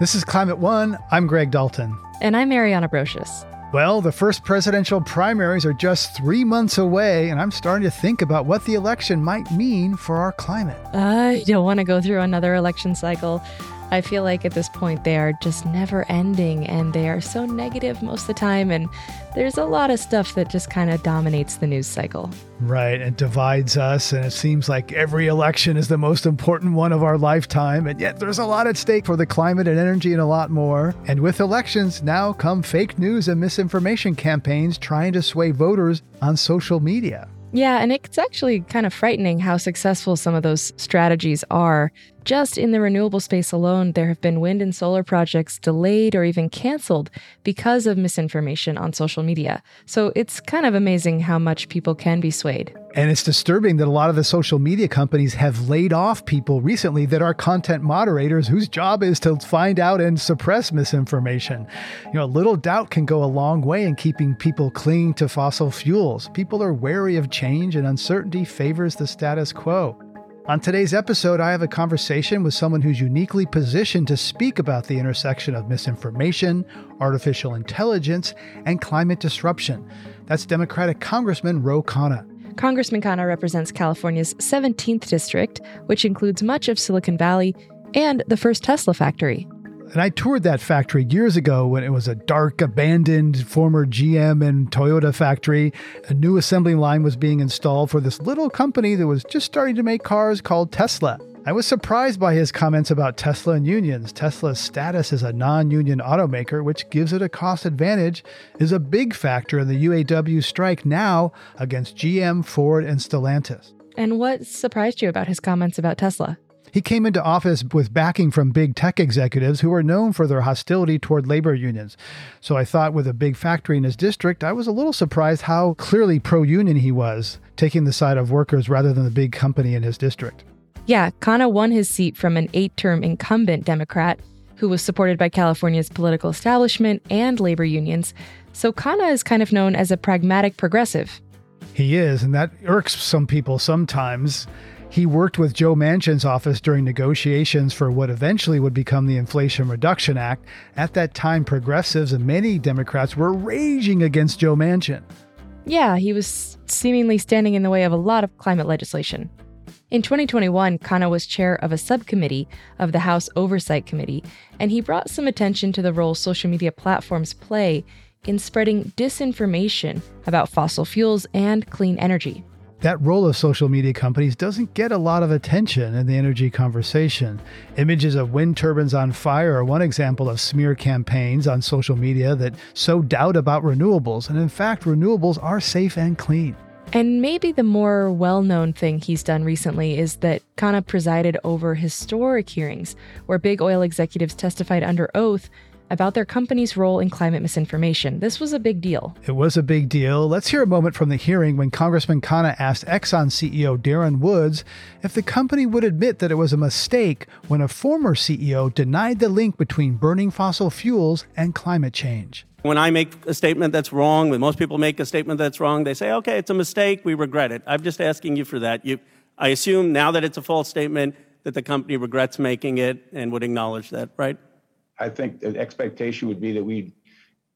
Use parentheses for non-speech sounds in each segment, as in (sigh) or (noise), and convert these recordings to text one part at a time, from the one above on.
This is Climate One. I'm Greg Dalton. And I'm Ariana Brocious. Well, the first presidential primaries are just three months away, and I'm starting to think about what the election might mean for our climate. I don't want to go through another election cycle. I feel like at this point they are just never ending and they are so negative most of the time. And there's a lot of stuff that just kind of dominates the news cycle. Right. It divides us. And it seems like every election is the most important one of our lifetime. And yet there's a lot at stake for the climate and energy and a lot more. And with elections, now come fake news and misinformation campaigns trying to sway voters on social media. Yeah, and it's actually kind of frightening how successful some of those strategies are. Just in the renewable space alone, there have been wind and solar projects delayed or even canceled because of misinformation on social media. So it's kind of amazing how much people can be swayed. And it's disturbing that a lot of the social media companies have laid off people recently that are content moderators whose job is to find out and suppress misinformation. You know, little doubt can go a long way in keeping people clinging to fossil fuels. People are wary of change and uncertainty favors the status quo. On today's episode, I have a conversation with someone who's uniquely positioned to speak about the intersection of misinformation, artificial intelligence, and climate disruption. That's Democratic Congressman Ro Khanna. Congressman Khanna represents California's 17th district, which includes much of Silicon Valley and the first Tesla factory. And I toured that factory years ago when it was a dark, abandoned former GM and Toyota factory. A new assembly line was being installed for this little company that was just starting to make cars called Tesla. I was surprised by his comments about Tesla and unions. Tesla's status as a non union automaker, which gives it a cost advantage, is a big factor in the UAW strike now against GM, Ford, and Stellantis. And what surprised you about his comments about Tesla? He came into office with backing from big tech executives who are known for their hostility toward labor unions. So I thought, with a big factory in his district, I was a little surprised how clearly pro union he was, taking the side of workers rather than the big company in his district. Yeah, Khanna won his seat from an eight term incumbent Democrat who was supported by California's political establishment and labor unions. So Khanna is kind of known as a pragmatic progressive. He is, and that irks some people sometimes. He worked with Joe Manchin's office during negotiations for what eventually would become the Inflation Reduction Act. At that time, progressives and many Democrats were raging against Joe Manchin. Yeah, he was seemingly standing in the way of a lot of climate legislation. In 2021, Khanna was chair of a subcommittee of the House Oversight Committee, and he brought some attention to the role social media platforms play in spreading disinformation about fossil fuels and clean energy that role of social media companies doesn't get a lot of attention in the energy conversation. Images of wind turbines on fire are one example of smear campaigns on social media that sow doubt about renewables. And in fact, renewables are safe and clean. And maybe the more well known thing he's done recently is that Khanna presided over historic hearings where big oil executives testified under oath about their company's role in climate misinformation. This was a big deal. It was a big deal. Let's hear a moment from the hearing when Congressman Khanna asked Exxon CEO Darren Woods if the company would admit that it was a mistake when a former CEO denied the link between burning fossil fuels and climate change. When I make a statement that's wrong, when most people make a statement that's wrong, they say, okay, it's a mistake, we regret it. I'm just asking you for that. You, I assume now that it's a false statement that the company regrets making it and would acknowledge that, right? I think the expectation would be that we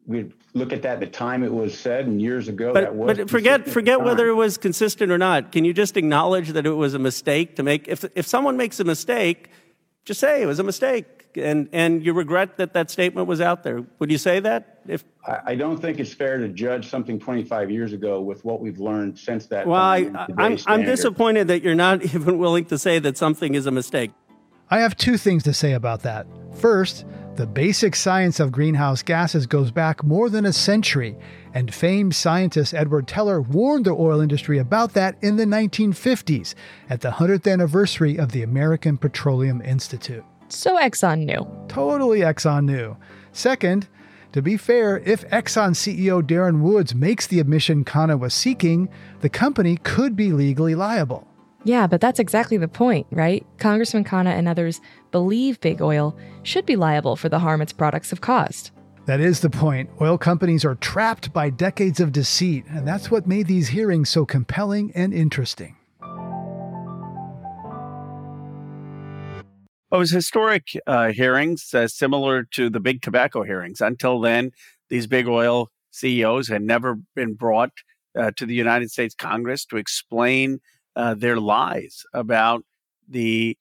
we'd look at that at the time it was said and years ago but, that was but forget forget whether it was consistent or not. Can you just acknowledge that it was a mistake to make if if someone makes a mistake just say it was a mistake and and you regret that that statement was out there. Would you say that if I, I don't think it's fair to judge something 25 years ago with what we've learned since that well I, I'm, I'm disappointed that you're not (laughs) even willing to say that something is a mistake. I have two things to say about that. First the basic science of greenhouse gases goes back more than a century, and famed scientist Edward Teller warned the oil industry about that in the 1950s at the 100th anniversary of the American Petroleum Institute. So Exxon knew. Totally Exxon knew. Second, to be fair, if Exxon CEO Darren Woods makes the admission Khanna was seeking, the company could be legally liable. Yeah, but that's exactly the point, right? Congressman Khanna and others believe big oil should be liable for the harm its products have caused. That is the point. Oil companies are trapped by decades of deceit, and that's what made these hearings so compelling and interesting. Well, it was historic uh, hearings, uh, similar to the big tobacco hearings. Until then, these big oil CEOs had never been brought uh, to the United States Congress to explain uh, their lies about the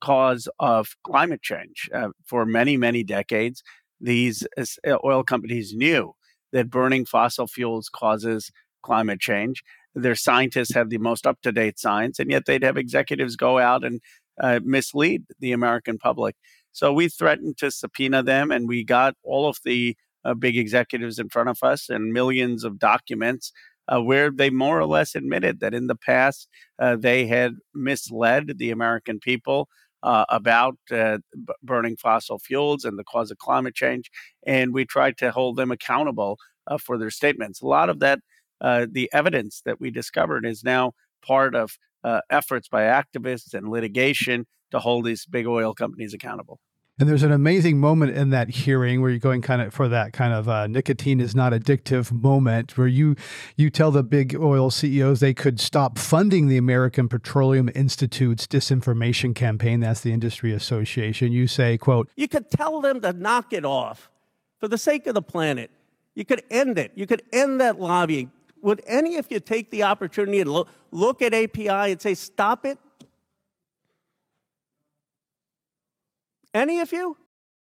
cause of climate change. Uh, for many, many decades, these uh, oil companies knew that burning fossil fuels causes climate change. Their scientists have the most up to date science, and yet they'd have executives go out and uh, mislead the American public. So we threatened to subpoena them, and we got all of the uh, big executives in front of us and millions of documents uh, where they more or less admitted that in the past uh, they had misled the American people uh, about uh, b- burning fossil fuels and the cause of climate change. And we tried to hold them accountable uh, for their statements. A lot of that, the evidence that we discovered, is now part of efforts by activists and litigation to hold these big oil companies accountable. And there's an amazing moment in that hearing where you're going kind of for that kind of uh, nicotine is not addictive moment where you you tell the big oil CEOs they could stop funding the American Petroleum Institute's disinformation campaign. That's the industry association. You say, "quote You could tell them to knock it off for the sake of the planet. You could end it. You could end that lobbying. Would any of you take the opportunity to look, look at API and say, stop it? Any of you?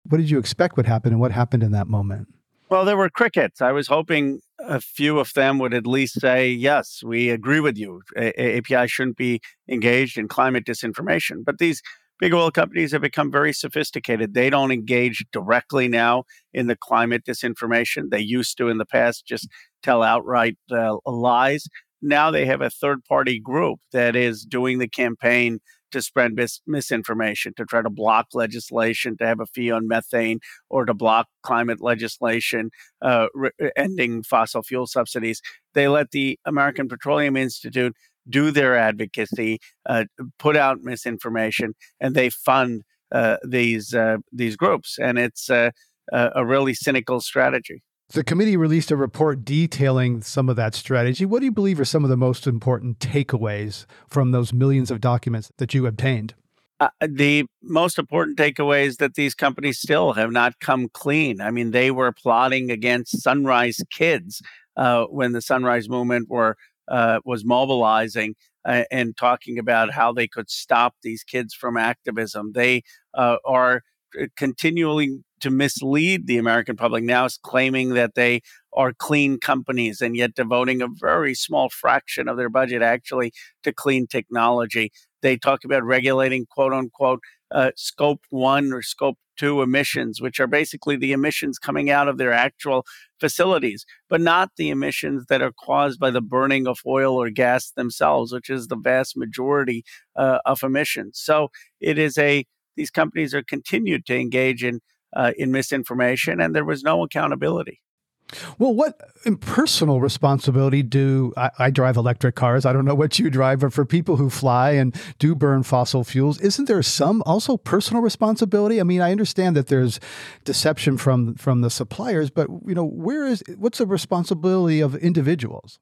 What did you expect would happen and what happened in that moment? Well, there were crickets. I was hoping a few of them would at least say, yes, we agree with you. A- API shouldn't be engaged in climate disinformation. But these big oil companies have become very sophisticated. They don't engage directly now in the climate disinformation. They used to in the past just tell outright uh, lies. Now they have a third party group that is doing the campaign to spread mis- misinformation, to try to block legislation, to have a fee on methane, or to block climate legislation, uh, re- ending fossil fuel subsidies. They let the American Petroleum Institute do their advocacy, uh, put out misinformation, and they fund uh, these uh, these groups. And it's uh, a really cynical strategy. The committee released a report detailing some of that strategy. What do you believe are some of the most important takeaways from those millions of documents that you obtained? Uh, the most important takeaway is that these companies still have not come clean. I mean, they were plotting against Sunrise Kids uh, when the Sunrise Movement were uh, was mobilizing uh, and talking about how they could stop these kids from activism. They uh, are uh, continually to mislead the American public now is claiming that they are clean companies and yet devoting a very small fraction of their budget actually to clean technology. They talk about regulating quote unquote uh, scope one or scope two emissions, which are basically the emissions coming out of their actual facilities, but not the emissions that are caused by the burning of oil or gas themselves, which is the vast majority uh, of emissions. So it is a these companies are continued to engage in uh, in misinformation, and there was no accountability. Well, what personal responsibility do I, I, drive electric cars? I don't know what you drive, but for people who fly and do burn fossil fuels, isn't there some also personal responsibility? I mean, I understand that there's deception from from the suppliers, but you know, where is what's the responsibility of individuals?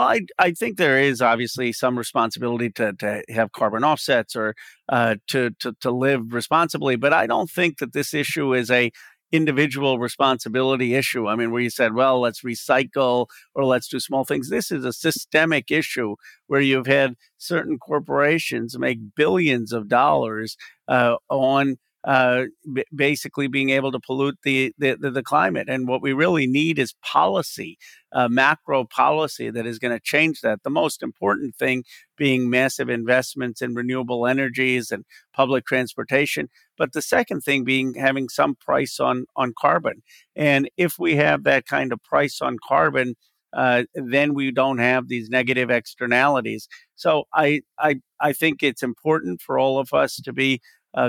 Well, I, I think there is obviously some responsibility to, to have carbon offsets or uh, to, to, to live responsibly, but I don't think that this issue is a individual responsibility issue. I mean, where you said, well, let's recycle or let's do small things. This is a systemic issue where you've had certain corporations make billions of dollars uh, on uh, b- basically being able to pollute the, the, the climate. And what we really need is policy, uh, macro policy that is going to change that. The most important thing being massive investments in renewable energies and public transportation. But the second thing being having some price on on carbon. And if we have that kind of price on carbon, uh, then we don't have these negative externalities. So I, I I think it's important for all of us to be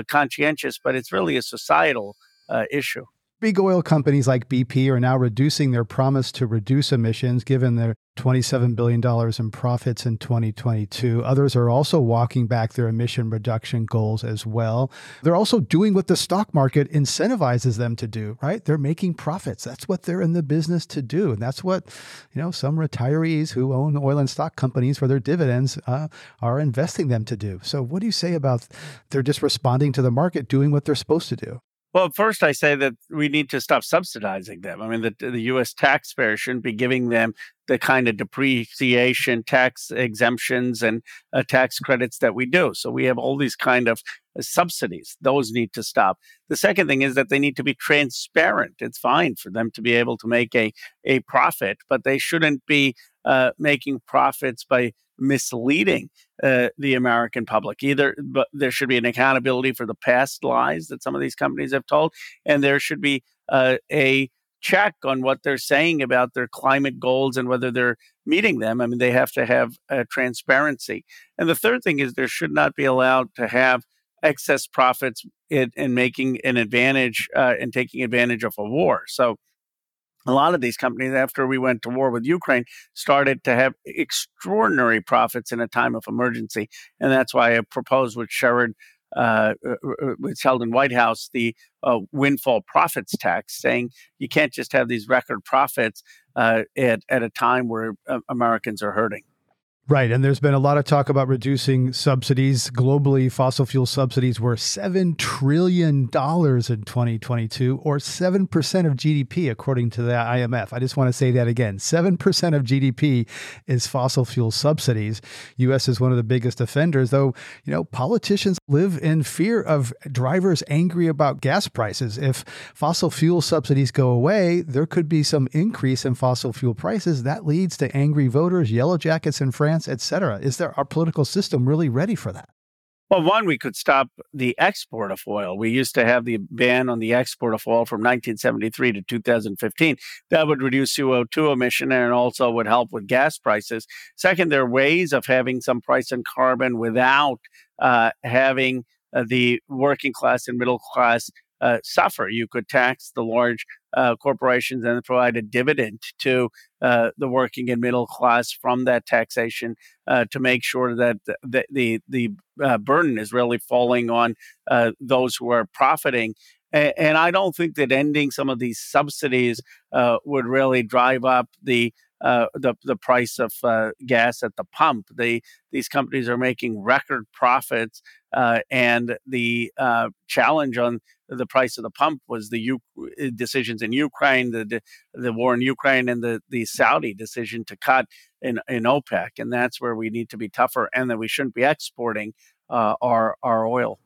conscientious, but it's really a societal uh, issue. Big oil companies like BP are now reducing their promise to reduce emissions given their $27 billion in profits in 2022. Others are also walking back their emission reduction goals as well. They're also doing what the stock market incentivizes them to do, right? They're making profits. That's what they're in the business to do. And that's what, you know, some retirees who own oil and stock companies for their dividends uh, are investing them to do. So, what do you say about they're just responding to the market, doing what they're supposed to do? Well, first, I say that we need to stop subsidizing them. I mean, the, the U.S. taxpayer shouldn't be giving them the kind of depreciation tax exemptions and uh, tax credits that we do. So we have all these kind of uh, subsidies. Those need to stop. The second thing is that they need to be transparent. It's fine for them to be able to make a, a profit, but they shouldn't be uh, making profits by misleading uh, the American public. Either, but there should be an accountability for the past lies that some of these companies have told, and there should be uh, a check on what they're saying about their climate goals and whether they're meeting them. I mean, they have to have uh, transparency. And the third thing is there should not be allowed to have excess profits in, in making an advantage uh, and taking advantage of a war. So a lot of these companies, after we went to war with Ukraine, started to have extraordinary profits in a time of emergency. And that's why I proposed with Sherrod, uh, uh, uh with Sheldon Whitehouse, the uh, windfall profits tax, saying you can't just have these record profits uh, at, at a time where uh, Americans are hurting. Right. And there's been a lot of talk about reducing subsidies. Globally, fossil fuel subsidies were $7 trillion in 2022, or 7% of GDP, according to the IMF. I just want to say that again 7% of GDP is fossil fuel subsidies. U.S. is one of the biggest offenders, though, you know, politicians live in fear of drivers angry about gas prices. If fossil fuel subsidies go away, there could be some increase in fossil fuel prices. That leads to angry voters, yellow jackets in France Etc. Is there our political system really ready for that? Well, one, we could stop the export of oil. We used to have the ban on the export of oil from 1973 to 2015. That would reduce CO2 emission and also would help with gas prices. Second, there are ways of having some price on carbon without uh, having uh, the working class and middle class uh, suffer. You could tax the large uh, corporations and provide a dividend to uh, the working and middle class from that taxation uh, to make sure that the the, the uh, burden is really falling on uh, those who are profiting. And, I don't think that ending some of these subsidies would really drive up the uh, the the price of uh, gas at the pump. These companies are making record profits, uh, and the challenge on the price of the pump was the U- uh, decisions in Ukraine, the, the, the war in Ukraine, and the the Saudi decision to cut in in OPEC, and that's where we need to be tougher, and that we shouldn't be exporting uh, our our oil.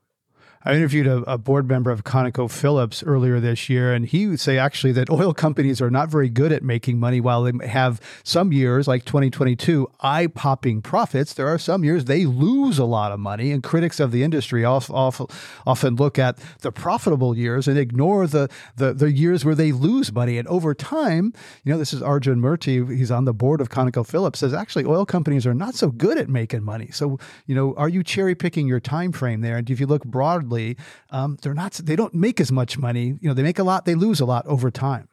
I interviewed a, a, board member of ConocoPhillips earlier this year, and he would say actually that oil (laughs) companies are not very good at making money. While they have some years, like 2022, eye popping profits, there are some years they lose a lot of money. And critics of the industry off, off, often look at the profitable years and ignore the, the, the years where they lose money. And over time, you know, this is Arjun Murti, he's on the board of ConocoPhillips, says actually oil companies are not so good at making money. So, you know, are you cherry picking your time frame there? And if you look broadly, um, they're not they don't make as much money. You know, they make a lot, they lose a lot over time.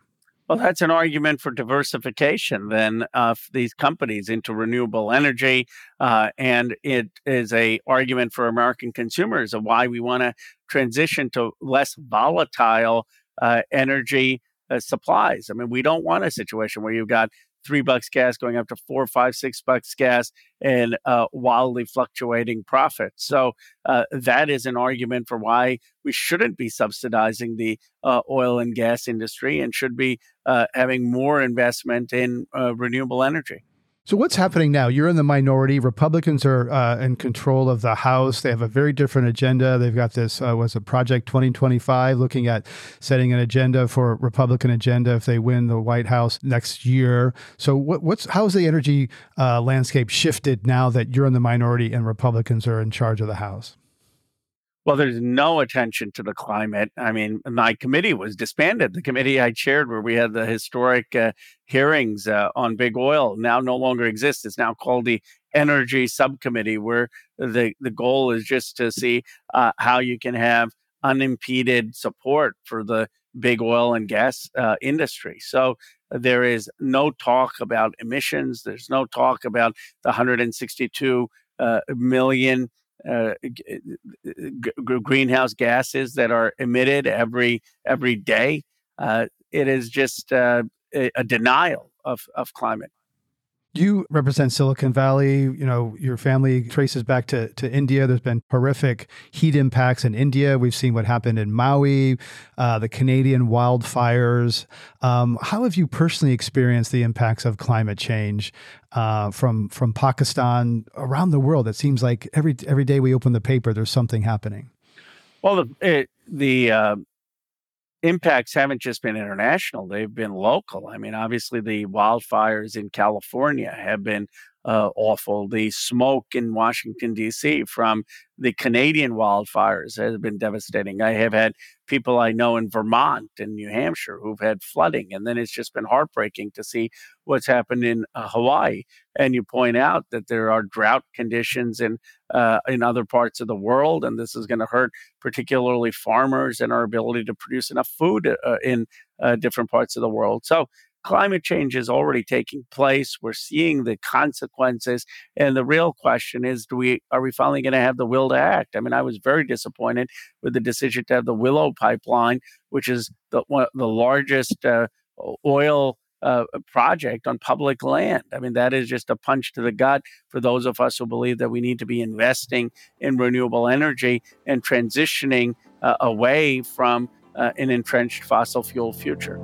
Well, that's an argument for diversification then of these companies into renewable energy, uh, and it is a argument for American consumers of why we want to transition to less volatile uh, energy uh, supplies. I mean, we don't want a situation where you've got three bucks gas going up to four, five, six bucks gas and uh, wildly fluctuating profits. So uh, that is an argument for why we shouldn't be subsidizing the uh, oil and gas industry and should be uh, having more investment in uh, renewable energy. So what's happening now? You're in the minority. Republicans are uh, in control of the House. They have a very different agenda. They've got this uh, was a Project 2025, looking at setting an agenda for Republican agenda if they win the White House next year. So what, what's how's the energy uh, landscape shifted now that you're in the minority and Republicans are in charge of the House? Well, there's no attention to the climate. I mean, my committee was disbanded. The committee I chaired, where we had the historic uh, hearings uh, on big oil, now no longer exists. It's now called the Energy Subcommittee, where the, the goal is just to see uh, how you can have unimpeded support for the big oil and gas uh, industry. So there is no talk about emissions. There's no talk about the 162 uh, million uh, g- g- greenhouse gases that are emitted every every day. Uh, it is just uh, a, a denial of, of climate. You represent Silicon Valley. You know, your family traces back to, to India. There's been horrific heat impacts in India. We've seen what happened in Maui, uh, the Canadian wildfires. Um, how have you personally experienced the impacts of climate change uh, from from Pakistan around the world? It seems like every every day we open the paper, there's something happening. Well, the it, the uh, impacts haven't just been international, they've been local. I mean, obviously, the wildfires in California have been uh, awful. The smoke in Washington, D.C. from the Canadian wildfires has been devastating. I have had people I know in Vermont and New Hampshire who've had flooding, and then it's just been heartbreaking to see what's happened in uh, Hawaii. And you point out that there are drought conditions in uh, in other parts of the world, and this is going to hurt particularly farmers and our ability to produce enough food uh, in uh, different parts of the world. So climate change is already taking place. We're seeing the consequences, and the real question is: Do we are we finally going to have the will to act? I mean, I was very disappointed with the decision to have the Willow pipeline, which is the one, the largest uh, oil. Uh, project on public land. I mean, that is just a punch to the gut for those of us who believe that we need to be investing in renewable energy and transitioning uh, away from uh, an entrenched fossil fuel future.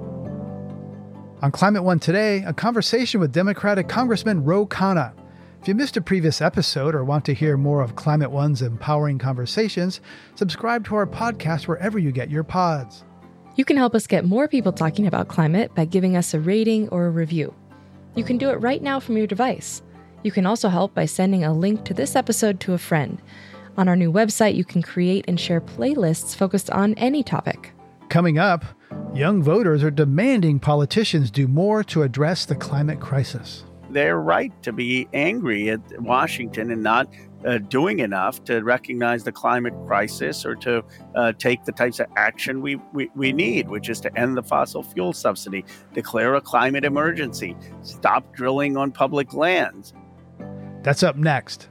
On Climate One today, a conversation with Democratic Congressman Ro Khanna. If you missed a previous episode or want to hear more of Climate One's empowering conversations, subscribe to our podcast wherever you get your pods. You can help us get more people talking about climate by giving us a rating or a review. You can do it right now from your device. You can also help by sending a link to this episode to a friend. On our new website, you can create and share playlists focused on any topic. Coming up, young voters are demanding politicians do more to address the climate crisis. They're right to be angry at Washington and not uh, doing enough to recognize the climate crisis or to uh, take the types of action we, we, we need, which is to end the fossil fuel subsidy, declare a climate emergency, stop drilling on public lands. That's up next.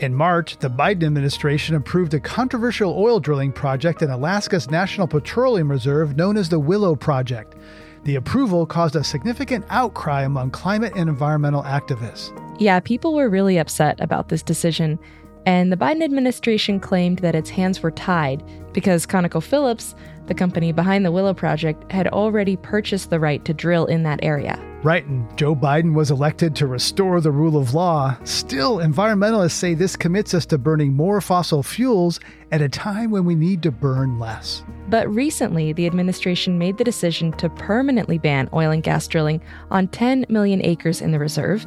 In March, the Biden administration approved a controversial oil drilling project in Alaska's National Petroleum Reserve known as the Willow Project. The approval caused a significant outcry among climate and environmental activists. Yeah, people were really upset about this decision, and the Biden administration claimed that its hands were tied because ConocoPhillips, the company behind the Willow Project, had already purchased the right to drill in that area. Right, and Joe Biden was elected to restore the rule of law. Still, environmentalists say this commits us to burning more fossil fuels at a time when we need to burn less. But recently, the administration made the decision to permanently ban oil and gas drilling on 10 million acres in the reserve,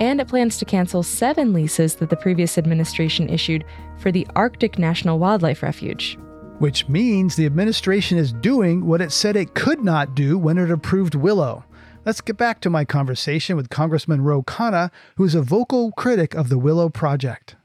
and it plans to cancel seven leases that the previous administration issued for the Arctic National Wildlife Refuge. Which means the administration is doing what it said it could not do when it approved Willow. Let's get back to my conversation with Congressman Ro Khanna, who's a vocal critic of the Willow Project.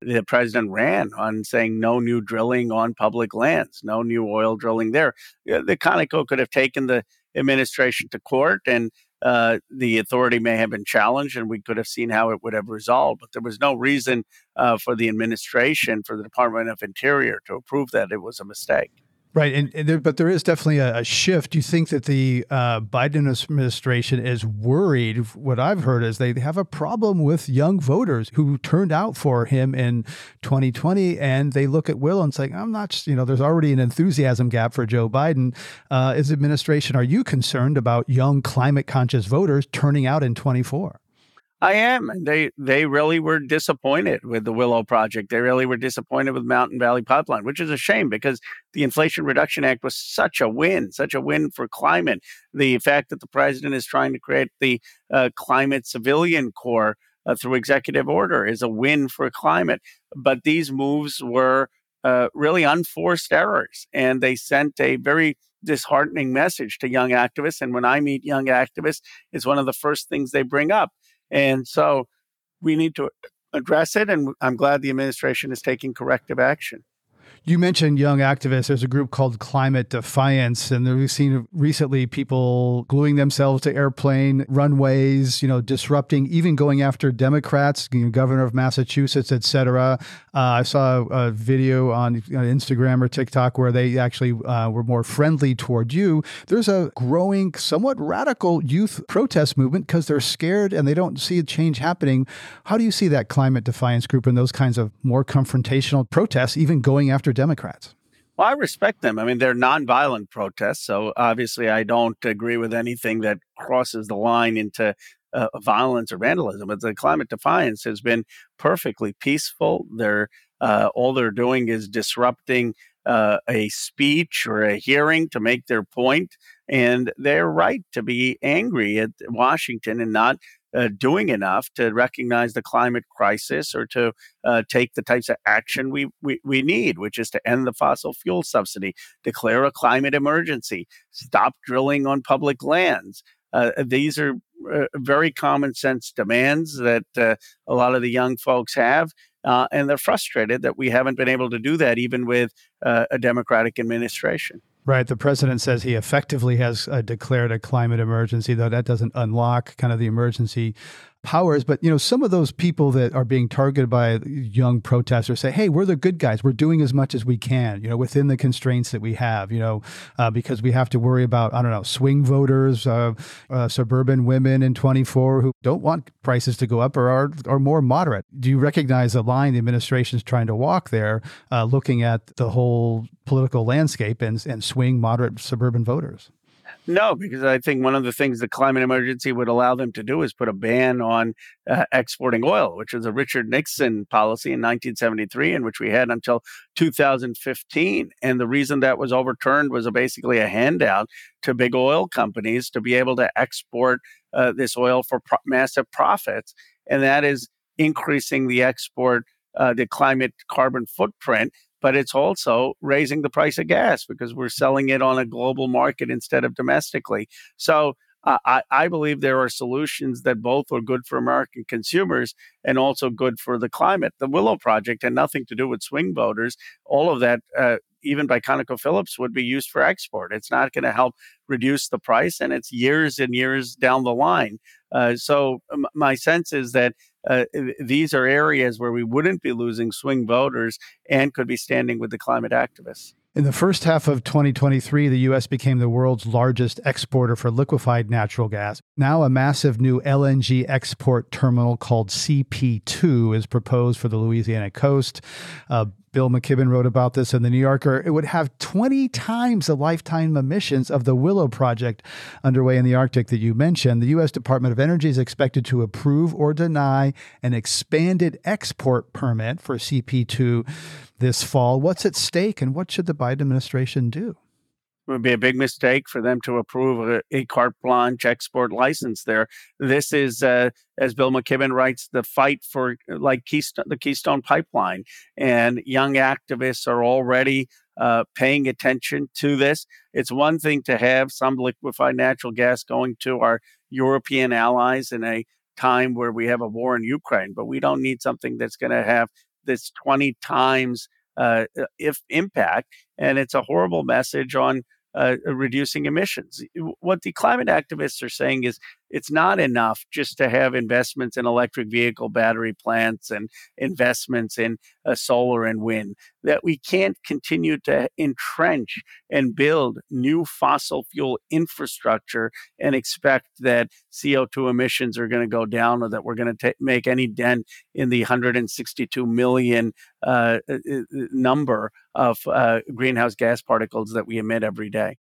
The president ran on saying no new drilling on public lands, no new oil drilling there. The Conoco could have taken the administration to court and uh, the authority may have been challenged and we could have seen how it would have resolved. But there was no reason uh, for the administration, for the Department of Interior to approve that it was a mistake. Right, and, and there, but there is definitely a, a shift. You think that the uh, Biden administration is worried? What I've heard is they have a problem with young voters who turned out for him in 2020, and they look at Will and say, "I'm not." You know, there's already an enthusiasm gap for Joe Biden. Uh, as administration, are you concerned about young climate conscious voters turning out in 24? I am. They they really were disappointed with the Willow project. They really were disappointed with Mountain Valley Pipeline, which is a shame because the Inflation Reduction Act was such a win, such a win for climate. The fact that the president is trying to create the uh, climate civilian corps uh, through executive order is a win for climate. But these moves were uh, really unforced errors. And they sent a very disheartening message to young activists. And when I meet young activists, it's one of the first things they bring up. And so we need to address it. And I'm glad the administration is taking corrective action. You mentioned young activists. There's a group called Climate Defiance, and we've seen recently people gluing themselves to airplane runways, you know, disrupting, even going after Democrats, you know, governor of Massachusetts, et cetera. Uh, I saw a video on Instagram or TikTok where they actually uh, were more friendly toward you. There's a growing, somewhat radical youth protest movement because they're scared and they don't see a change happening. How do you see that Climate Defiance group and those kinds of more confrontational protests, even going after Democrats? Well, I respect them. I mean, they're nonviolent protests. So obviously, I don't agree with anything that crosses the line into uh, violence or vandalism. But the climate defiance has been perfectly peaceful. They're uh, all they're doing is disrupting uh, a speech or a hearing to make their point, and they're right to be angry at Washington and not uh, doing enough to recognize the climate crisis or to uh, take the types of action we, we, we need, which is to end the fossil fuel subsidy, declare a climate emergency, stop drilling on public lands. Uh, these are uh, very common sense demands that uh, a lot of the young folks have. And they're frustrated that we haven't been able to do that even with a Democratic administration. Right. The president says he effectively has uh, declared a climate emergency, though that doesn't unlock kind of the emergency powers. But, you know, some of those people that are being targeted by young protesters say, hey, we're the good guys. We're doing as much as we can, you know, within the constraints that we have, you know, uh, because we have to worry about, I don't know, swing voters, uh, uh, suburban women in 24 who don't want prices to go up or are, are more moderate. Do you recognize the line the administration is trying to walk there, uh, looking at the whole political landscape and, and swing moderate suburban voters? No, because I think one of the things the climate emergency would allow them to do is put a ban on uh, exporting oil, which was a Richard Nixon policy in 1973, and which we had until 2015. And the reason that was overturned was a, basically a handout to big oil companies to be able to export uh, this oil for pro- massive profits, and that is increasing the export, uh, the climate carbon footprint but it's also raising the price of gas because we're selling it on a global market instead of domestically. So uh, I, I, believe there are solutions that both are good for American consumers and also good for the climate. The Willow Project had nothing to do with swing voters. All of that, uh, even by ConocoPhillips, would be used for export. It's not going to help reduce the price, and it's years and years down the line. Uh, so m- my sense is that uh, these are areas where we wouldn't be losing swing voters and could be standing with the climate activists. In the first half of 2023, the U.S. became the world's largest exporter for liquefied natural gas. Now, a massive new LNG export terminal called CP2 is proposed for the Louisiana coast. Uh, Bill McKibben wrote about this in the New Yorker. It would have 20 times the lifetime emissions of the Willow project underway in the Arctic that you mentioned. The U.S. Department of Energy is expected to approve or deny an expanded export permit for CP2 this fall. What's at stake and what should the Biden administration do? Would be a big mistake for them to approve a, a carte blanche export license there. This is, uh, as Bill McKibben writes, the fight for like Keystone, the Keystone Pipeline. And young activists are already uh, paying attention to this. It's one thing to have some liquefied natural gas going to our European allies in a time where we have a war in Ukraine, but we don't need something that's going to have this 20 times uh, if impact. And it's a horrible message on uh, reducing emissions. What the climate activists are saying is it's not enough just to have investments in electric vehicle battery plants and investments in uh, solar and wind, that we can't continue to entrench and build new fossil fuel infrastructure and expect that CO2 emissions are going to go down or that we're going to make any dent in the 162 million uh, uh, uh, number of uh, greenhouse gas particles that we emit every day.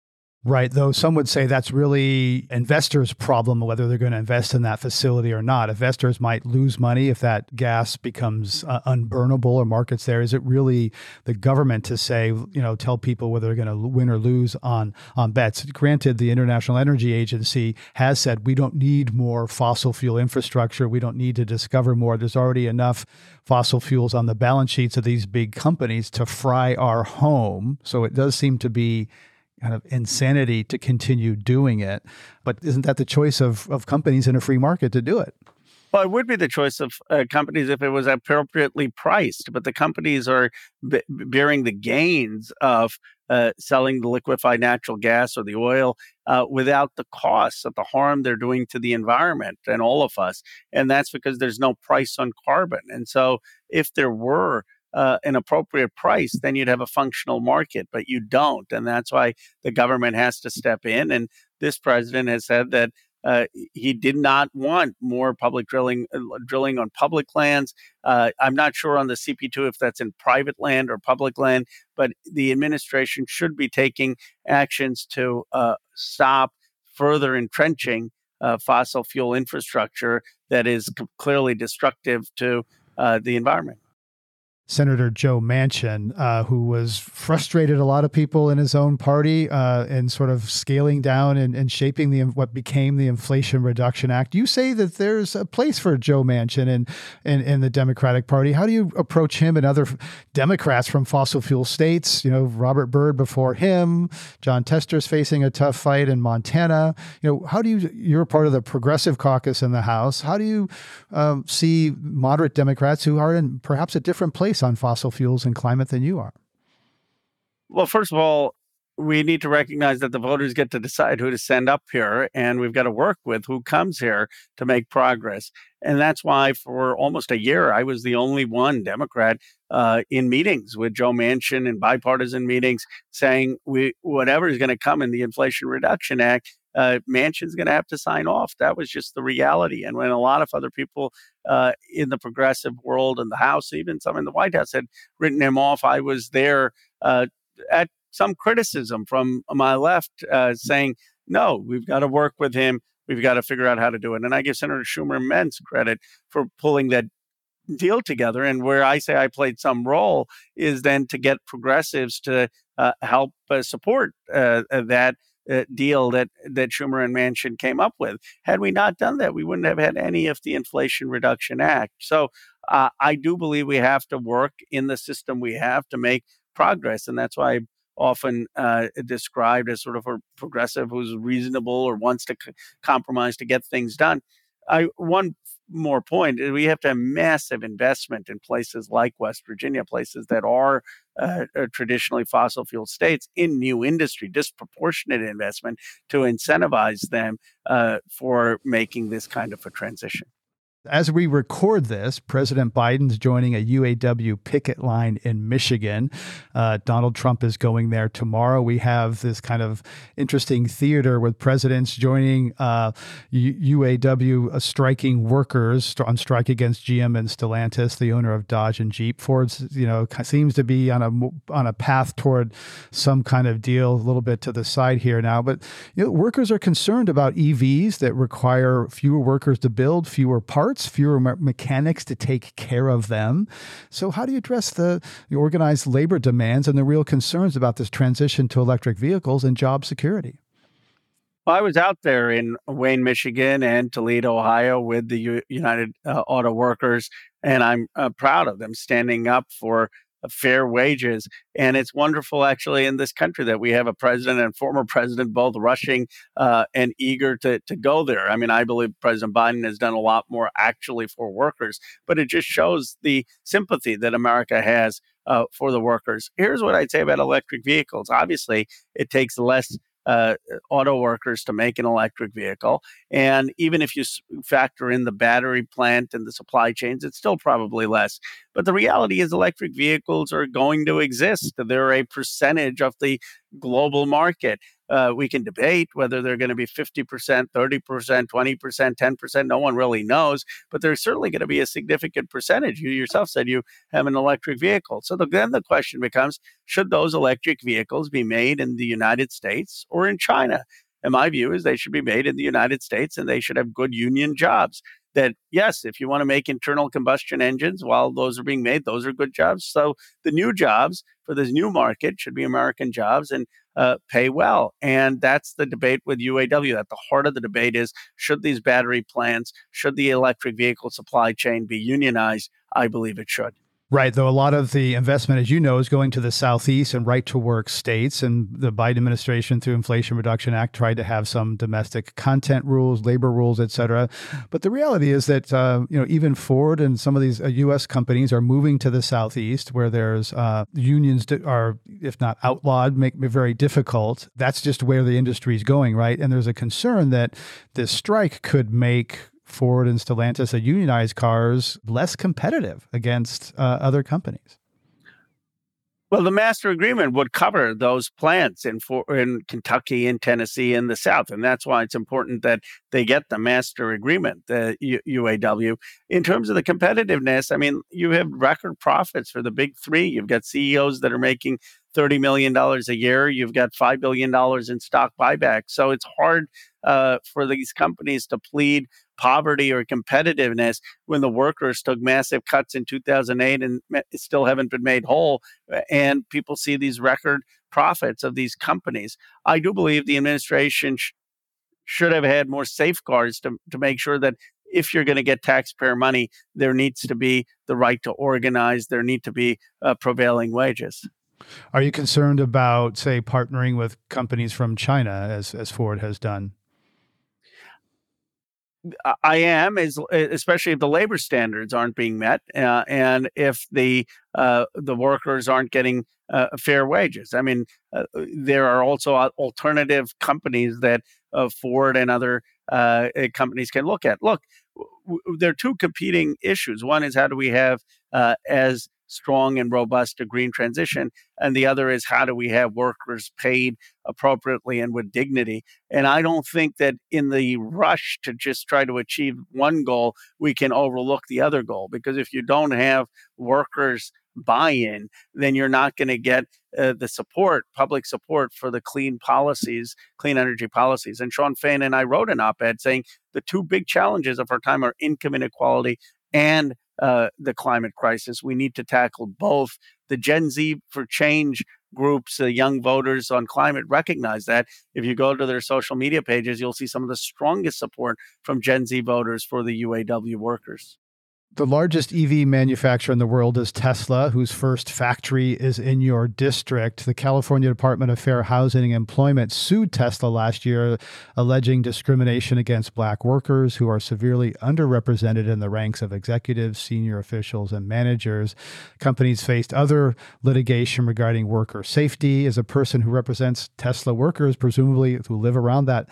Right. Though some would say that's really investors' problem, whether they're going to invest in that facility or not. Investors might lose money if that gas becomes uh, unburnable or markets there. Is it really the government to say, you know, tell people whether they're going to win or lose on on bets? Granted, the International Energy Agency has said we don't need more fossil fuel infrastructure. We don't need to discover more. There's already enough fossil fuels on the balance sheets of these big companies to fry our home. So it does seem to be kind of insanity to continue doing it. But isn't that the choice of, of companies in a free market to do it? Well, it would be the choice of uh, companies if it was appropriately priced, but the companies are b- bearing the gains of uh, selling the liquefied natural gas or the oil uh, without the costs of the harm they're doing to the environment and all of us. And that's because there's no price on carbon. And so, if there were uh, an appropriate price, then you'd have a functional market, but you don't. And that's why the government has to step in. And this president has said that uh, he did not want more public drilling uh, drilling on public lands. Uh, I'm not sure on the CP2 if that's in private land or public land, but the administration should be taking actions to uh, stop further entrenching uh, fossil fuel infrastructure that is clearly destructive to uh, the environment. Senator Joe Manchin, uh, who was frustrated a lot of people in his own party uh, sort of scaling down and, and, shaping the what became the Inflation Reduction Act. You say that there's a place for Joe Manchin in, in, in the Democratic Party. How do you approach him and other Democrats from fossil fuel states? You know, Robert Byrd before him, Jon Tester's facing a tough fight in Montana. You know, how do you? You're part of the Progressive Caucus in the House. How do you um, see moderate Democrats who are in perhaps a different place? On fossil fuels and climate than you are? Well, first of all, we need to recognize that the voters get to decide who to send up here, and we've got to work with who comes here to make progress. And that's why, for almost a year, I was the only one Democrat uh, in meetings with Joe Manchin in bipartisan meetings, saying we whatever is going to come in the Inflation Reduction Act, uh, Manchin's going to have to sign off. That was just the reality. And when a lot of other people uh, in the progressive world and the House, even some in the White House, had written him off, I was there uh, at some criticism from my left uh, saying, no, we've got to work with him. We've got to figure out how to do it. And I give Senator Schumer immense credit for pulling that deal together. And where I say I played some role is then to get progressives to uh, help uh, support uh, that uh, deal that that Schumer and Manchin came up with. Had we not done that, we wouldn't have had any of the Inflation Reduction Act. So uh, I do believe we have to work in the system we have to make progress, and that's why I often uh, described as sort of a progressive who's reasonable or wants to c- compromise to get things done. I one more point, we have to have massive investment in places like West Virginia, places that are uh, uh, traditionally fossil fuel states, in new industry, disproportionate investment to incentivize them uh, for making this kind of a transition. As we record this, President Biden's joining a UAW picket line in Michigan. Uh, Donald Trump is going there tomorrow. We have this kind of interesting theater with presidents joining uh, UAW uh, striking workers on strike against GM and Stellantis, the owner of Dodge and Jeep. Ford's, you know, seems to be on a on a path toward some kind of deal, a little bit to the side here now. But you know, workers are concerned about EVs that require fewer workers to build, fewer parts parts, fewer me- mechanics to take care of them. So, how do you address the, the organized labor demands and the real concerns about this transition to electric vehicles and job security? Well, I was out there in Wayne, Michigan and Toledo, Ohio with the U- United uh, Auto Workers, and I'm uh, proud of them standing up for fair wages. And it's wonderful, actually, in this country that we have a president and former president both rushing uh, and eager to, to go there. I mean, I believe President Biden has done a lot more actually for workers, but it just shows the sympathy that America has uh, for the workers. Here's what I'd say about electric vehicles. Obviously, it takes less uh, auto workers to make an electric vehicle. And even if you factor in the battery plant and the supply chains, it's still probably less. But the reality is, electric vehicles are going to exist. They're a percentage of the global market. Uh, we can debate whether they're going to be 50%, 30%, 20%, 10%. No one really knows, but there's certainly going to be a significant percentage. You yourself said you have an electric vehicle. So the, then the question becomes should those electric vehicles be made in the United States or in China? And my view is they should be made in the United States and they should have good union jobs that yes, if you want to make internal combustion engines while those are being made, those are good jobs. So the new jobs for this new market should be American jobs and uh, pay well. And that's the debate with UAW. At the heart of the debate is should these battery plants, should the electric vehicle supply chain be unionized? I believe it should. Right. Though a lot of the investment, as you know, is going to the Southeast and right to work states. And the Biden administration, through Inflation Reduction Act, tried to have some domestic content rules, labor rules, et cetera. But the reality is that, uh, you know, even Ford and some of these uh, U.S. companies are moving to the Southeast where there's uh, unions are, if not outlawed, make it very difficult. That's just where the industry is going, right? And there's a concern that this strike could make Ford and Stellantis, a unionized cars, less competitive against uh, other companies? Well, the master agreement would cover those plants in for, in Kentucky and Tennessee in the South, and that's why it's important that they get the master agreement, the U- UAW. In terms of the competitiveness, I mean, you have record profits for the big three. You've got CEOs that are making $30 million a year. You've got $5 billion in stock buybacks. So it's hard uh, for these companies to plead poverty or competitiveness when the workers took massive cuts in 2008 and still haven't been made whole. And people see these record profits of these companies. I do believe the administration sh- should have had more safeguards to, to make sure that if you're going to get taxpayer money, there needs to be the right to organize, there need to be uh, prevailing wages. Are you concerned about, say, partnering with companies from China as, as Ford has done? I am, is especially if the labor standards aren't being met, uh, and if the uh, the workers aren't getting uh, fair wages. I mean, uh, there are also alternative companies that uh, Ford and other uh, companies can look at. Look, w- there are two competing issues. One is how do we have as strong and robust a green transition. And the other is how do we have workers paid appropriately and with dignity? And I don't think that in the rush to just try to achieve one goal, we can overlook the other goal. Because if you don't have workers buy in, then you're not going to get uh, the support, public support for the clean policies, clean energy policies. And Shawn Fain and I wrote an op ed saying the two big challenges of our time are income inequality and uh, the climate crisis. We need to tackle both. The Gen Z for Change groups, uh, young voters on climate, recognize that. If you go to their social media pages, you'll see some of the strongest support from Gen Z voters for the UAW workers. The largest EV manufacturer in the world is Tesla, whose first factory is in your district. The California Department of Fair Housing and Employment sued Tesla last year, alleging discrimination against black workers who are severely underrepresented in the ranks of executives, senior officials, and managers. Companies faced other litigation regarding worker safety. As a person who represents Tesla workers, presumably who live around that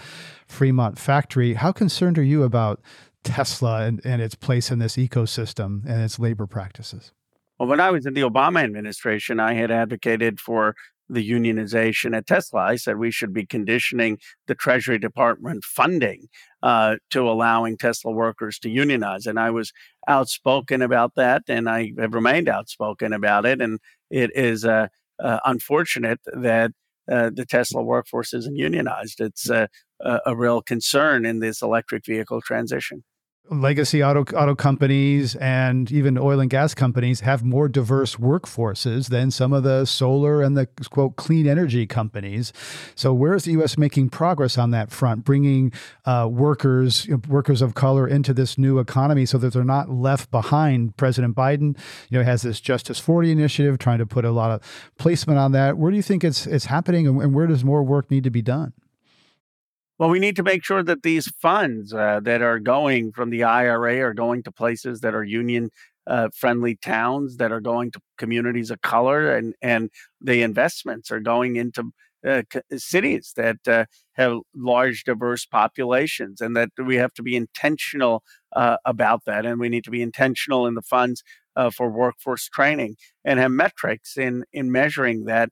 Fremont factory, how concerned are you about Tesla and, and its place in this ecosystem and its labor practices? Well, when I was in the Obama administration, I had advocated for the unionization at Tesla. I said we should be conditioning the Treasury Department funding uh, to allowing Tesla workers to unionize. And I was outspoken about that, and I have remained outspoken about it. And it is uh, uh, unfortunate that uh, the Tesla workforce isn't unionized. It's a, a real concern in this electric vehicle transition legacy auto auto companies and even oil and gas companies have more diverse workforces than some of the solar and the quote clean energy companies. So where is the U.S. making progress on that front, bringing uh, workers you know, workers of color into this new economy so that they're not left behind? President Biden, you know, has this Justice 40 initiative trying to put a lot of placement on that. Where do you think it's it's happening, and where does more work need to be done? Well, we need to make sure that these funds uh, that are going from the IRA are going to places that are union uh, friendly towns, that are going to communities of color, and and the investments are going into uh, cities that uh, have large, diverse populations, and that we have to be intentional uh, about that, and we need to be intentional in the funds uh, for workforce training and have metrics in in measuring that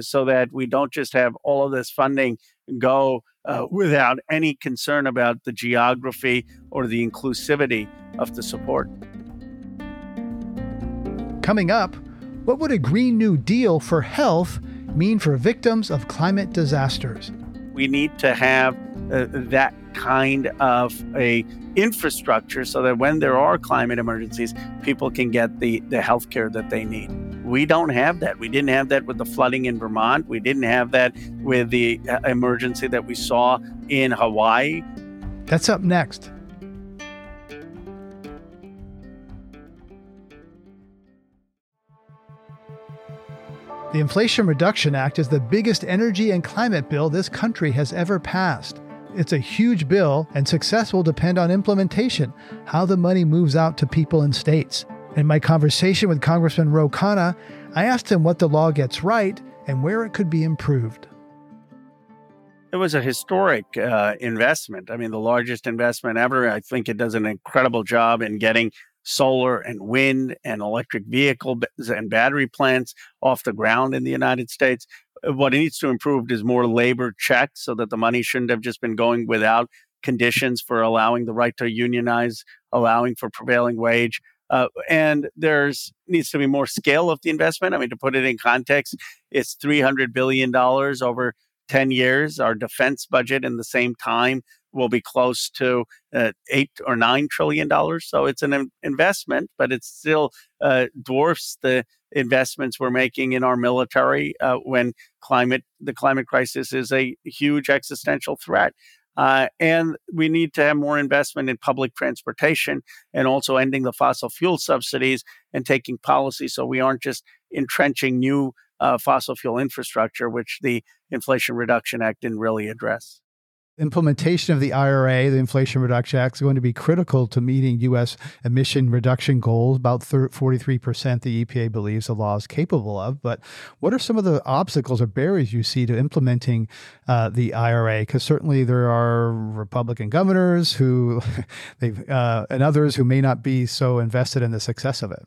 so that we don't just have all of this funding go uh, without any concern about the geography or the inclusivity of the support. Coming up, what would a Green New Deal for health mean for victims of climate disasters? We need to have uh, that kind of a infrastructure so that when there are climate emergencies, people can get the, the health care that they need. We don't have that. We didn't have that with the flooding in Vermont. We didn't have that with the uh, emergency that we saw in Hawaii. That's up next. The Inflation Reduction Act is the biggest energy and climate bill this country has ever passed. It's a huge bill, and success will depend on implementation, how the money moves out to people and states. In my conversation with Congressman Ro Khanna, I asked him what the law gets right and where it could be improved. It was a historic uh, investment. I mean, the largest investment ever. I think it does an incredible job in getting solar and wind and electric vehicle and battery plants off the ground in the United States. What it needs to improve is more labor checks so that the money shouldn't have just been going without conditions for allowing the right to unionize, allowing for prevailing wage. Uh, and there's needs to be more scale of the investment. I mean, to put it in context, it's three hundred billion dollars over ten years. Our defense budget in the same time will be close to uh, eight or nine trillion dollars. So it's an investment, but it still uh, dwarfs the investments we're making in our military uh, when climate the climate crisis is a huge existential threat. Uh, and we need to have more investment in public transportation and also ending the fossil fuel subsidies and taking policy so we aren't just entrenching new uh, fossil fuel infrastructure, which the Inflation Reduction Act didn't really address. Implementation of the IRA, the Inflation Reduction Act, is going to be critical to meeting U.S. emission reduction goals, about 43% the EPA believes the law is capable of. But what are some of the obstacles or barriers you see to implementing uh, the IRA? Because certainly there are Republican governors who, (laughs) they've, uh, and others who may not be so invested in the success of it.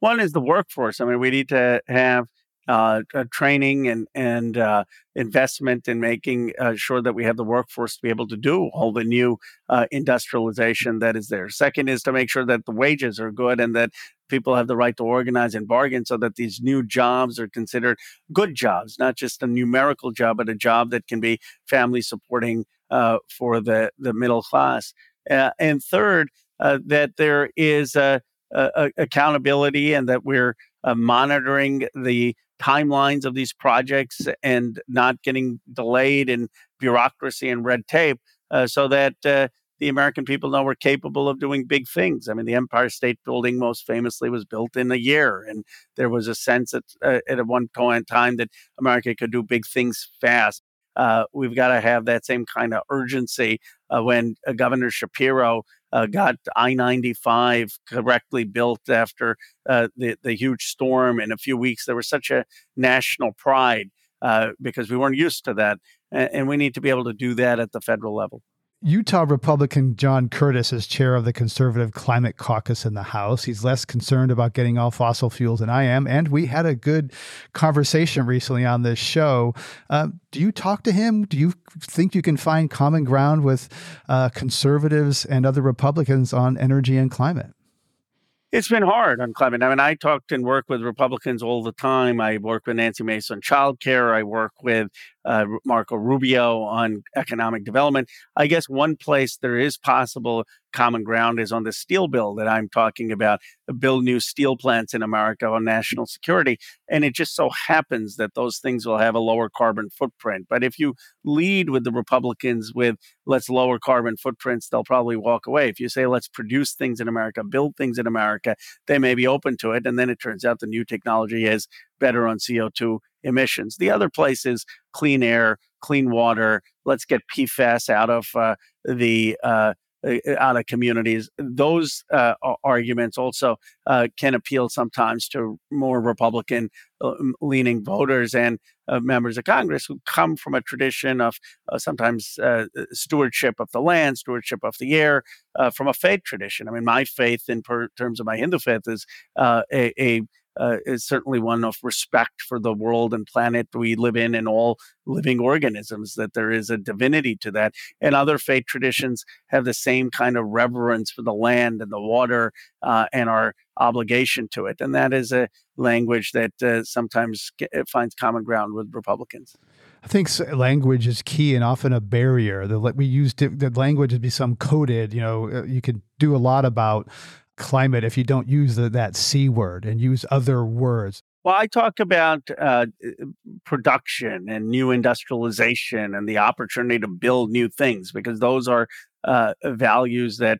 One is the workforce. I mean, we need to have uh, uh, training and and uh, investment in making uh, sure that we have the workforce to be able to do all the new uh, industrialization that is there. Second is to make sure that the wages are good and that people have the right to organize and bargain, so that these new jobs are considered good jobs, not just a numerical job, but a job that can be family supporting uh, for the the middle class. and third, that there is accountability and that we're monitoring the timelines of these projects and not getting delayed in bureaucracy and red tape uh, so that uh, the American people know we're capable of doing big things. I mean, the Empire State Building most famously was built in a year, and there was a sense at, uh, at one point in time that America could do big things fast. Uh, we've got to have that same kind of urgency uh, when uh, Governor Shapiro uh, got I 95 correctly built after uh, the, the huge storm in a few weeks. There was such a national pride uh, because we weren't used to that. And, and we need to be able to do that at the federal level. Utah Republican John Curtis is chair of the Conservative Climate Caucus in the House. He's less concerned about getting all fossil fuels than I am. And we had a good conversation recently on this show. Uh, do you talk to him? Do you think you can find common ground with uh, conservatives and other Republicans on energy and climate? it's been hard on climate. I mean, I talked and work with Republicans all the time. I work with Nancy Mace on childcare. I work with uh, Marco Rubio on economic development. I guess one place there is possible common ground is on the steel bill that I'm talking about, build new steel plants in America on national security. And it just so happens that those things will have a lower carbon footprint. But if you lead with the Republicans with let's lower carbon footprints, they'll probably walk away. If you say let's produce things in America, build things in America, they may be open to it. And then it turns out the new technology is better on CO2 emissions. The other place is clean air, clean water. Let's get PFAS out of uh, the uh, uh, out of communities. Those uh, arguments also uh, can appeal sometimes to more Republican uh, leaning voters and members of Congress who come from a tradition of sometimes stewardship of the land, stewardship of the air, from a faith tradition. I mean, my faith in per- terms of my Hindu faith is a, a uh, is certainly one of respect for the world and planet we live in and all living organisms, that there is a divinity to that. And other faith traditions have the same kind of reverence for the land and the water uh, and our obligation to it. And that is a language that uh, sometimes finds common ground with Republicans. I think language is key and often a barrier. The, we use the language to be some coded. You know, uh, you can do a lot about climate if you don't use the, that c word and use other words. Well, I talk about uh, production and new industrialization and the opportunity to build new things because those are uh, values that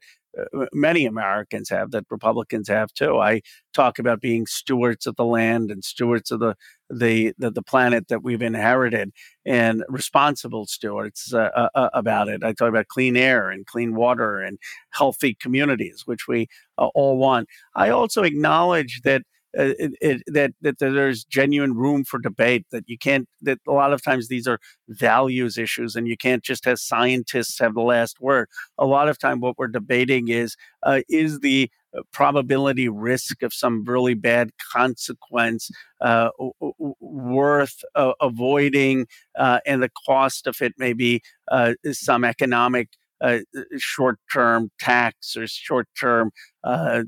many Americans have that Republicans have too. I talk about being stewards of the land and stewards of the the the, the planet that we've inherited and responsible stewards uh, uh, uh about it. I talk about clean air and clean water and healthy communities, which we uh, all want. I also acknowledge that uh, it, it, that that there's genuine room for debate. That you can't. That a lot of times these are values issues, and you can't just as scientists have the last word. A lot of time, what we're debating is uh, is the uh, probability risk of some really bad consequence uh, worth uh, avoiding, uh, and the cost of it may be some economic uh, short term tax or short term uh,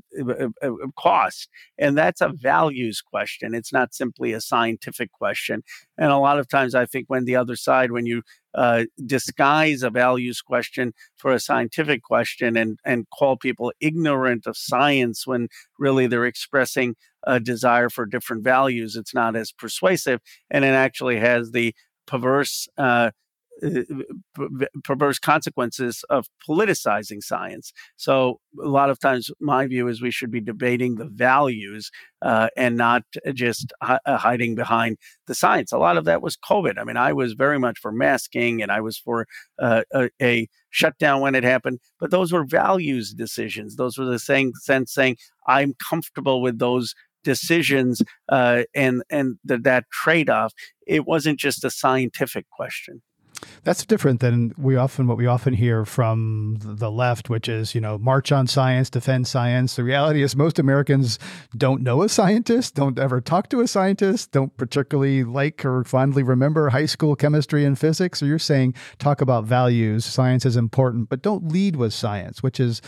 cost. And that's a values question. It's not simply a scientific question. And a lot of times, I think when the other side, when you uh, disguise a values question for a scientific question and, and call people ignorant of science when really they're expressing a desire for different values, it's not as persuasive. And it actually has the perverse uh, perverse consequences of politicizing science. So a lot of times, my view is we should be debating the values uh, and not just hi- uh, hiding behind the science. A lot of that was COVID. I mean, I was very much for masking, and I was for uh, a, a shutdown when it happened. But those were values decisions. Those were the same sense saying I'm comfortable with those decisions uh, and and the, that trade off. It wasn't just a scientific question. That's different than we often what we often hear from the left, which is you know march on science, defend science. The reality is most Americans don't know a scientist, don't ever talk to a scientist, don't particularly like or fondly remember high school chemistry and physics. So you're saying talk about values, science is important, but don't lead with science, which is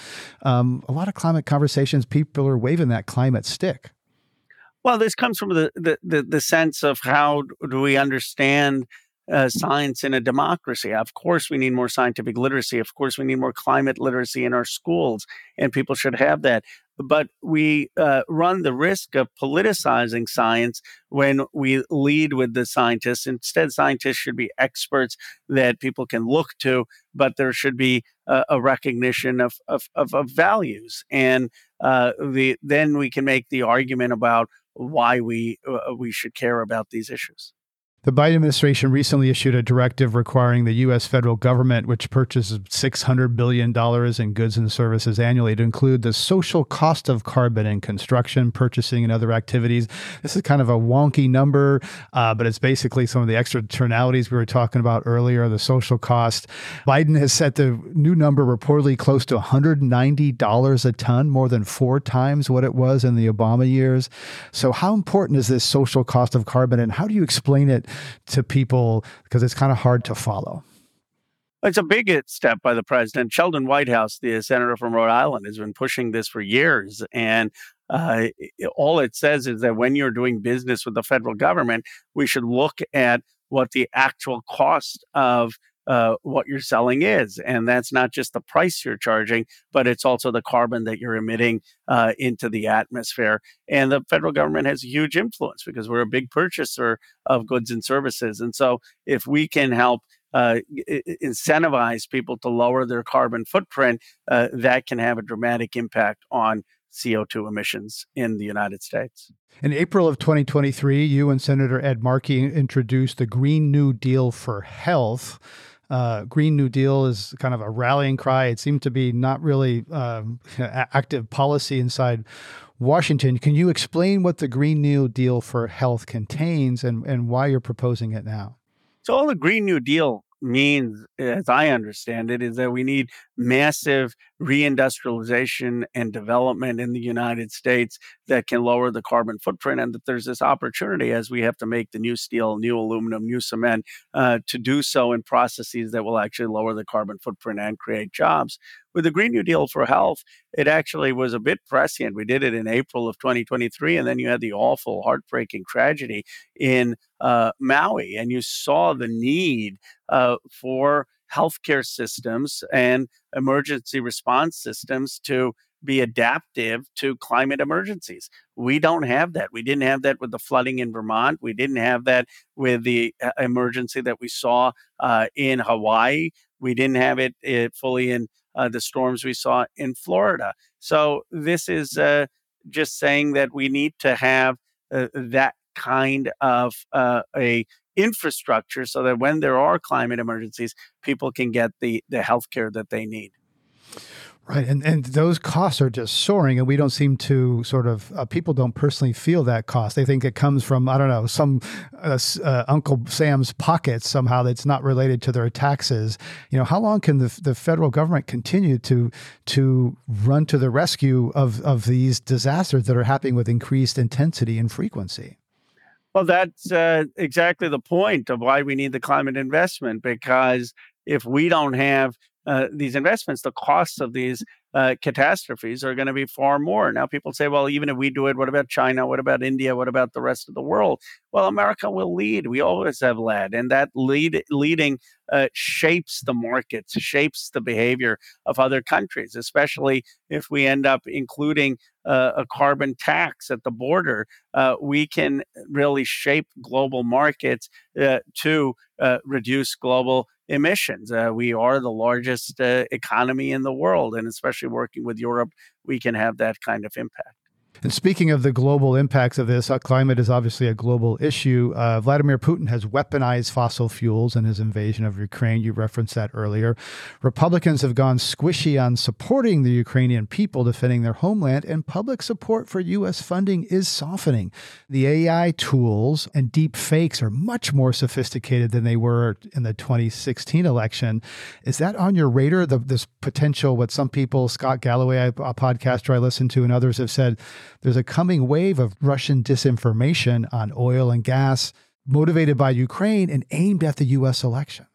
um, a lot of climate conversations. People are waving that climate stick. Well, this comes from the, the, the, the sense of how do we understand uh, science in a democracy. Of course, we need more scientific literacy. Of course, we need more climate literacy in our schools, and people should have that. But we uh, run the risk of politicizing science when we lead with the scientists. Instead, scientists should be experts that people can look to, but there should be a, a recognition of, of, of, of, values. And uh, the, then we can make the argument about why we, uh, we should care about these issues. The Biden administration recently issued a directive requiring the U.S. federal government, which purchases $600 billion in goods and services annually, to include the social cost of carbon in construction, purchasing, and other activities. This is kind of a wonky number, uh, but it's basically some of the externalities we were talking about earlier, the social cost. Biden has set the new number reportedly close to $190 a ton, more than four times what it was in the Obama years. So, how important is this social cost of carbon, and how do you explain it? To people because it's kind of hard to follow. It's a big step by the president. Sheldon Whitehouse, the senator from Rhode Island, has been pushing this for years. And uh, all it says is that when you're doing business with the federal government, we should look at what the actual cost of uh, what you're selling is. And that's not just the price you're charging, but it's also the carbon that you're emitting uh, into the atmosphere. And the federal government has a huge influence because we're a big purchaser of goods and services. And so if we can help uh, incentivize people to lower their carbon footprint, uh, that can have a dramatic impact on CO2 emissions in the United States. In April of 2023, you and Senator Ed Markey introduced the Green New Deal for Health. Uh, Green New Deal is kind of a rallying cry. It seemed to be not really um, (laughs) active policy inside Washington. Can you explain what the Green New Deal for Health contains and, and why you're proposing it now? So, all the Green New Deal means, as I understand it, is that we need massive reindustrialization and development in the United States that can lower the carbon footprint, and that there's this opportunity as we have to make the new steel, new aluminum, new cement uh, to do so in processes that will actually lower the carbon footprint and create jobs. With the Green New Deal for Health, it actually was a bit prescient. We did it in April of 2023, and then you had the awful, heartbreaking tragedy in uh, Maui, and you saw the need uh, for healthcare systems and emergency response systems to be adaptive to climate emergencies. We don't have that. We didn't have that with the flooding in Vermont. We didn't have that with the uh, emergency that we saw uh, in Hawaii. We didn't have it, it fully in uh, the storms we saw in Florida. So this is uh, just saying that we need to have uh, that kind of uh, a infrastructure so that when there are climate emergencies, people can get the the health care that they need. Right, and and those costs are just soaring, and we don't seem to sort of uh, people don't personally feel that cost. They think it comes from I don't know some uh, uh, Uncle Sam's pockets somehow that's not related to their taxes. You know, how long can the the federal government continue to to run to the rescue of of these disasters that are happening with increased intensity and frequency? Well, that's uh, exactly the point of why we need the climate investment because if we don't have uh, these investments, the costs of these uh, catastrophes are going to be far more. Now, people say, well, even if we do it, what about China? What about India? What about the rest of the world? Well, America will lead. We always have led, and that lead leading uh, shapes the markets, shapes the behavior of other countries, especially if we end up including uh, a carbon tax at the border. Uh, we can really shape global markets uh, to uh, reduce global emissions. Uh, we are the largest uh, economy in the world, and especially working with Europe, we can have that kind of impact. And speaking of the global impacts of this, uh, climate is obviously a global issue. Uh, Vladimir Putin has weaponized fossil fuels in his invasion of Ukraine. You referenced that earlier. Republicans have gone squishy on supporting the Ukrainian people defending their homeland, and public support for U.S. funding is softening. The AI tools and deep fakes are much more sophisticated than they were in the 2016 election. Is that on your radar? The, this potential, what some people, Scott Galloway, a podcaster I listen to, and others have said, there's a coming wave of Russian disinformation on oil and gas motivated by Ukraine and aimed at the U.S. election.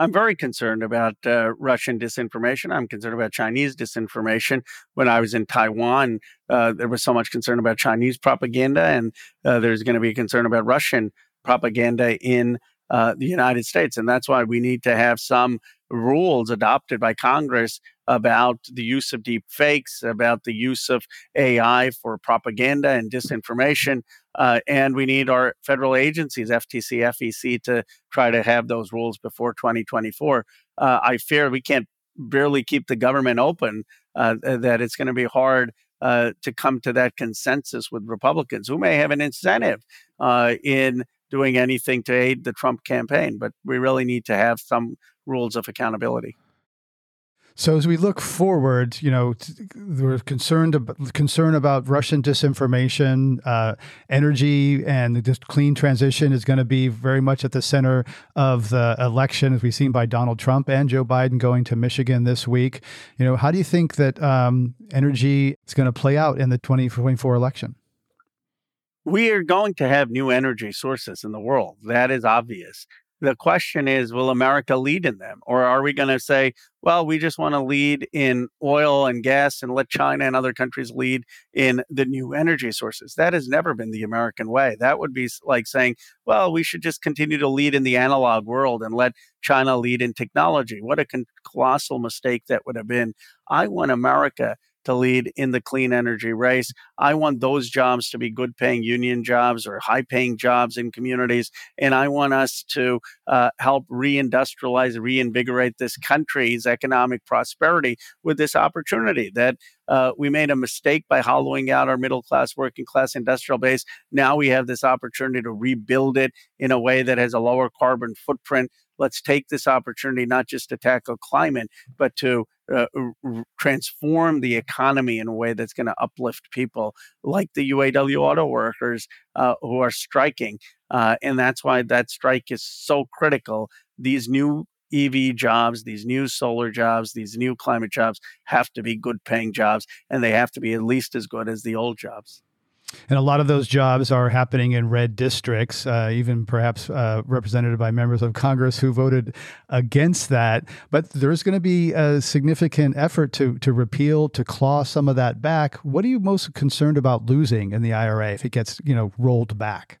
I'm very concerned about uh, Russian disinformation. I'm concerned about Chinese disinformation. When I was in Taiwan, uh, there was so much concern about Chinese propaganda, and uh, there's going to be concern about Russian propaganda in uh, the United States. And that's why we need to have some rules adopted by Congress about the use of deep fakes, about the use of AI for propaganda and disinformation. Uh, and we need our federal agencies, FTC, FEC, to try to have those rules before 2024. Uh, I fear we can't barely keep the government open, uh, that it's going to be hard uh, to come to that consensus with Republicans who may have an incentive uh, in doing anything to aid the Trump campaign. But we really need to have some rules of accountability. So as we look forward, you know, we're concerned about, concern about Russian disinformation, uh, energy, and this clean transition is going to be very much at the center of the election, as we've seen by Donald Trump and Joe Biden going to Michigan this week. You know, how do you think that um, energy is going to play out in the 2024 election? We are going to have new energy sources in the world. That is obvious. The question is, will America lead in them? Or are we going to say, well, we just want to lead in oil and gas and let China and other countries lead in the new energy sources? That has never been the American way. That would be like saying, well, we should just continue to lead in the analog world and let China lead in technology. What a con- colossal mistake that would have been. I want America to lead in the clean energy race. I want those jobs to be good paying union jobs or high paying jobs in communities. And I want us to uh, help reindustrialize, reinvigorate this country's economic prosperity with this opportunity that uh, we made a mistake by hollowing out our middle class, working class industrial base. Now we have this opportunity to rebuild it in a way that has a lower carbon footprint. Let's take this opportunity not just to tackle climate, but to uh, transform the economy in a way that's going to uplift people like the UAW auto workers uh, who are striking. Uh, and that's why that strike is so critical. These new EV jobs, these new solar jobs, these new climate jobs have to be good paying jobs, and they have to be at least as good as the old jobs. And a lot of those jobs are happening in red districts, uh, even perhaps uh, represented by members of Congress who voted against that. But there's going to be a significant effort to to repeal, to claw some of that back. What are you most concerned about losing in the IRA if it gets you know rolled back?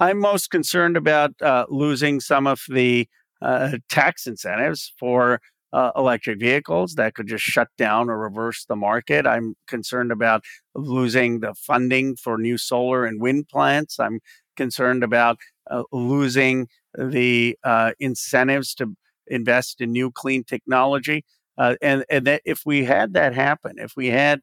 I'm most concerned about uh, losing some of the uh, tax incentives for uh, electric vehicles that could just shut down or reverse the market. I'm concerned about losing the funding for new solar and wind plants. I'm concerned about uh, losing the uh, incentives to invest in new clean technology. Uh, and and that if we had that happen, if we had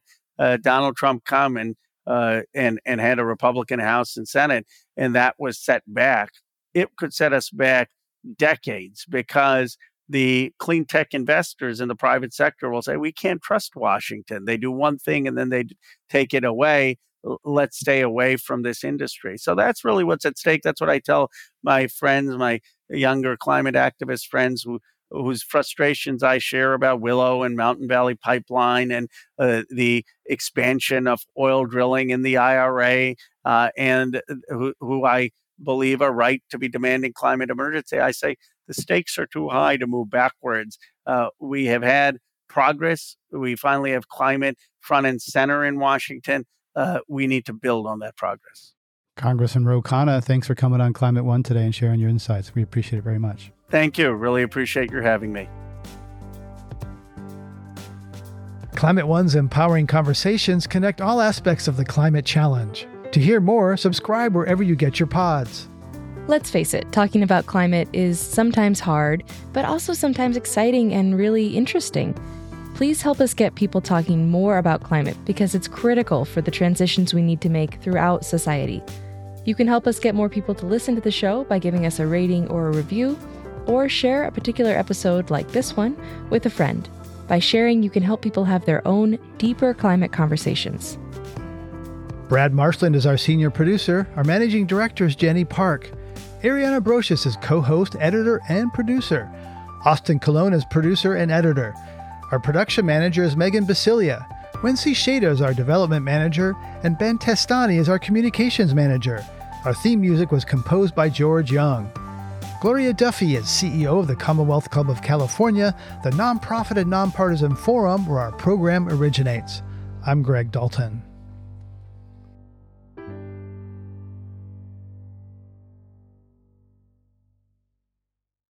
Donald Trump come and and and had a Republican House and Senate and that was set back, it could set us back decades because the clean tech investors in the private sector will say, we can't trust Washington. They do one thing and then they take it away. Let's stay away from this industry. So that's really what's at stake. That's what I tell my friends, my younger climate activist friends who whose frustrations I share about Willow and Mountain Valley Pipeline and uh, the expansion of oil drilling in the IRA uh, and uh, who, who I believe are right to be demanding climate emergency. I say the stakes are too high to move backwards. Uh, we have had progress. We finally have climate front and center in Washington. Uh, we need to build on that progress. Congressman Ro Khanna, thanks for coming on Climate One today and sharing your insights. We appreciate it very much. Thank you. Really appreciate your having me. Climate One's empowering conversations connect all aspects of the climate challenge. To hear more, subscribe wherever you get your pods. Let's face it, talking about climate is sometimes hard, but also sometimes exciting and really interesting. Please help us get people talking more about climate because it's critical for the transitions we need to make throughout society. You can help us get more people to listen to the show by giving us a rating or a review, or share a particular episode like this one with a friend. By sharing, you can help people have their own deeper climate conversations. Brad Marshland is our senior producer. Our managing director is Jenny Park. Ariana Brocious is co host, editor, and producer. Austin Colon is producer and editor. Our production manager is Megan Basilia. Wency Shada is our development manager, and Ben Testani is our communications manager. Our theme music was composed by George Young. Gloria Duffy is CEO of the Commonwealth Club of California, the nonprofit and nonpartisan forum where our program originates. I'm Greg Dalton.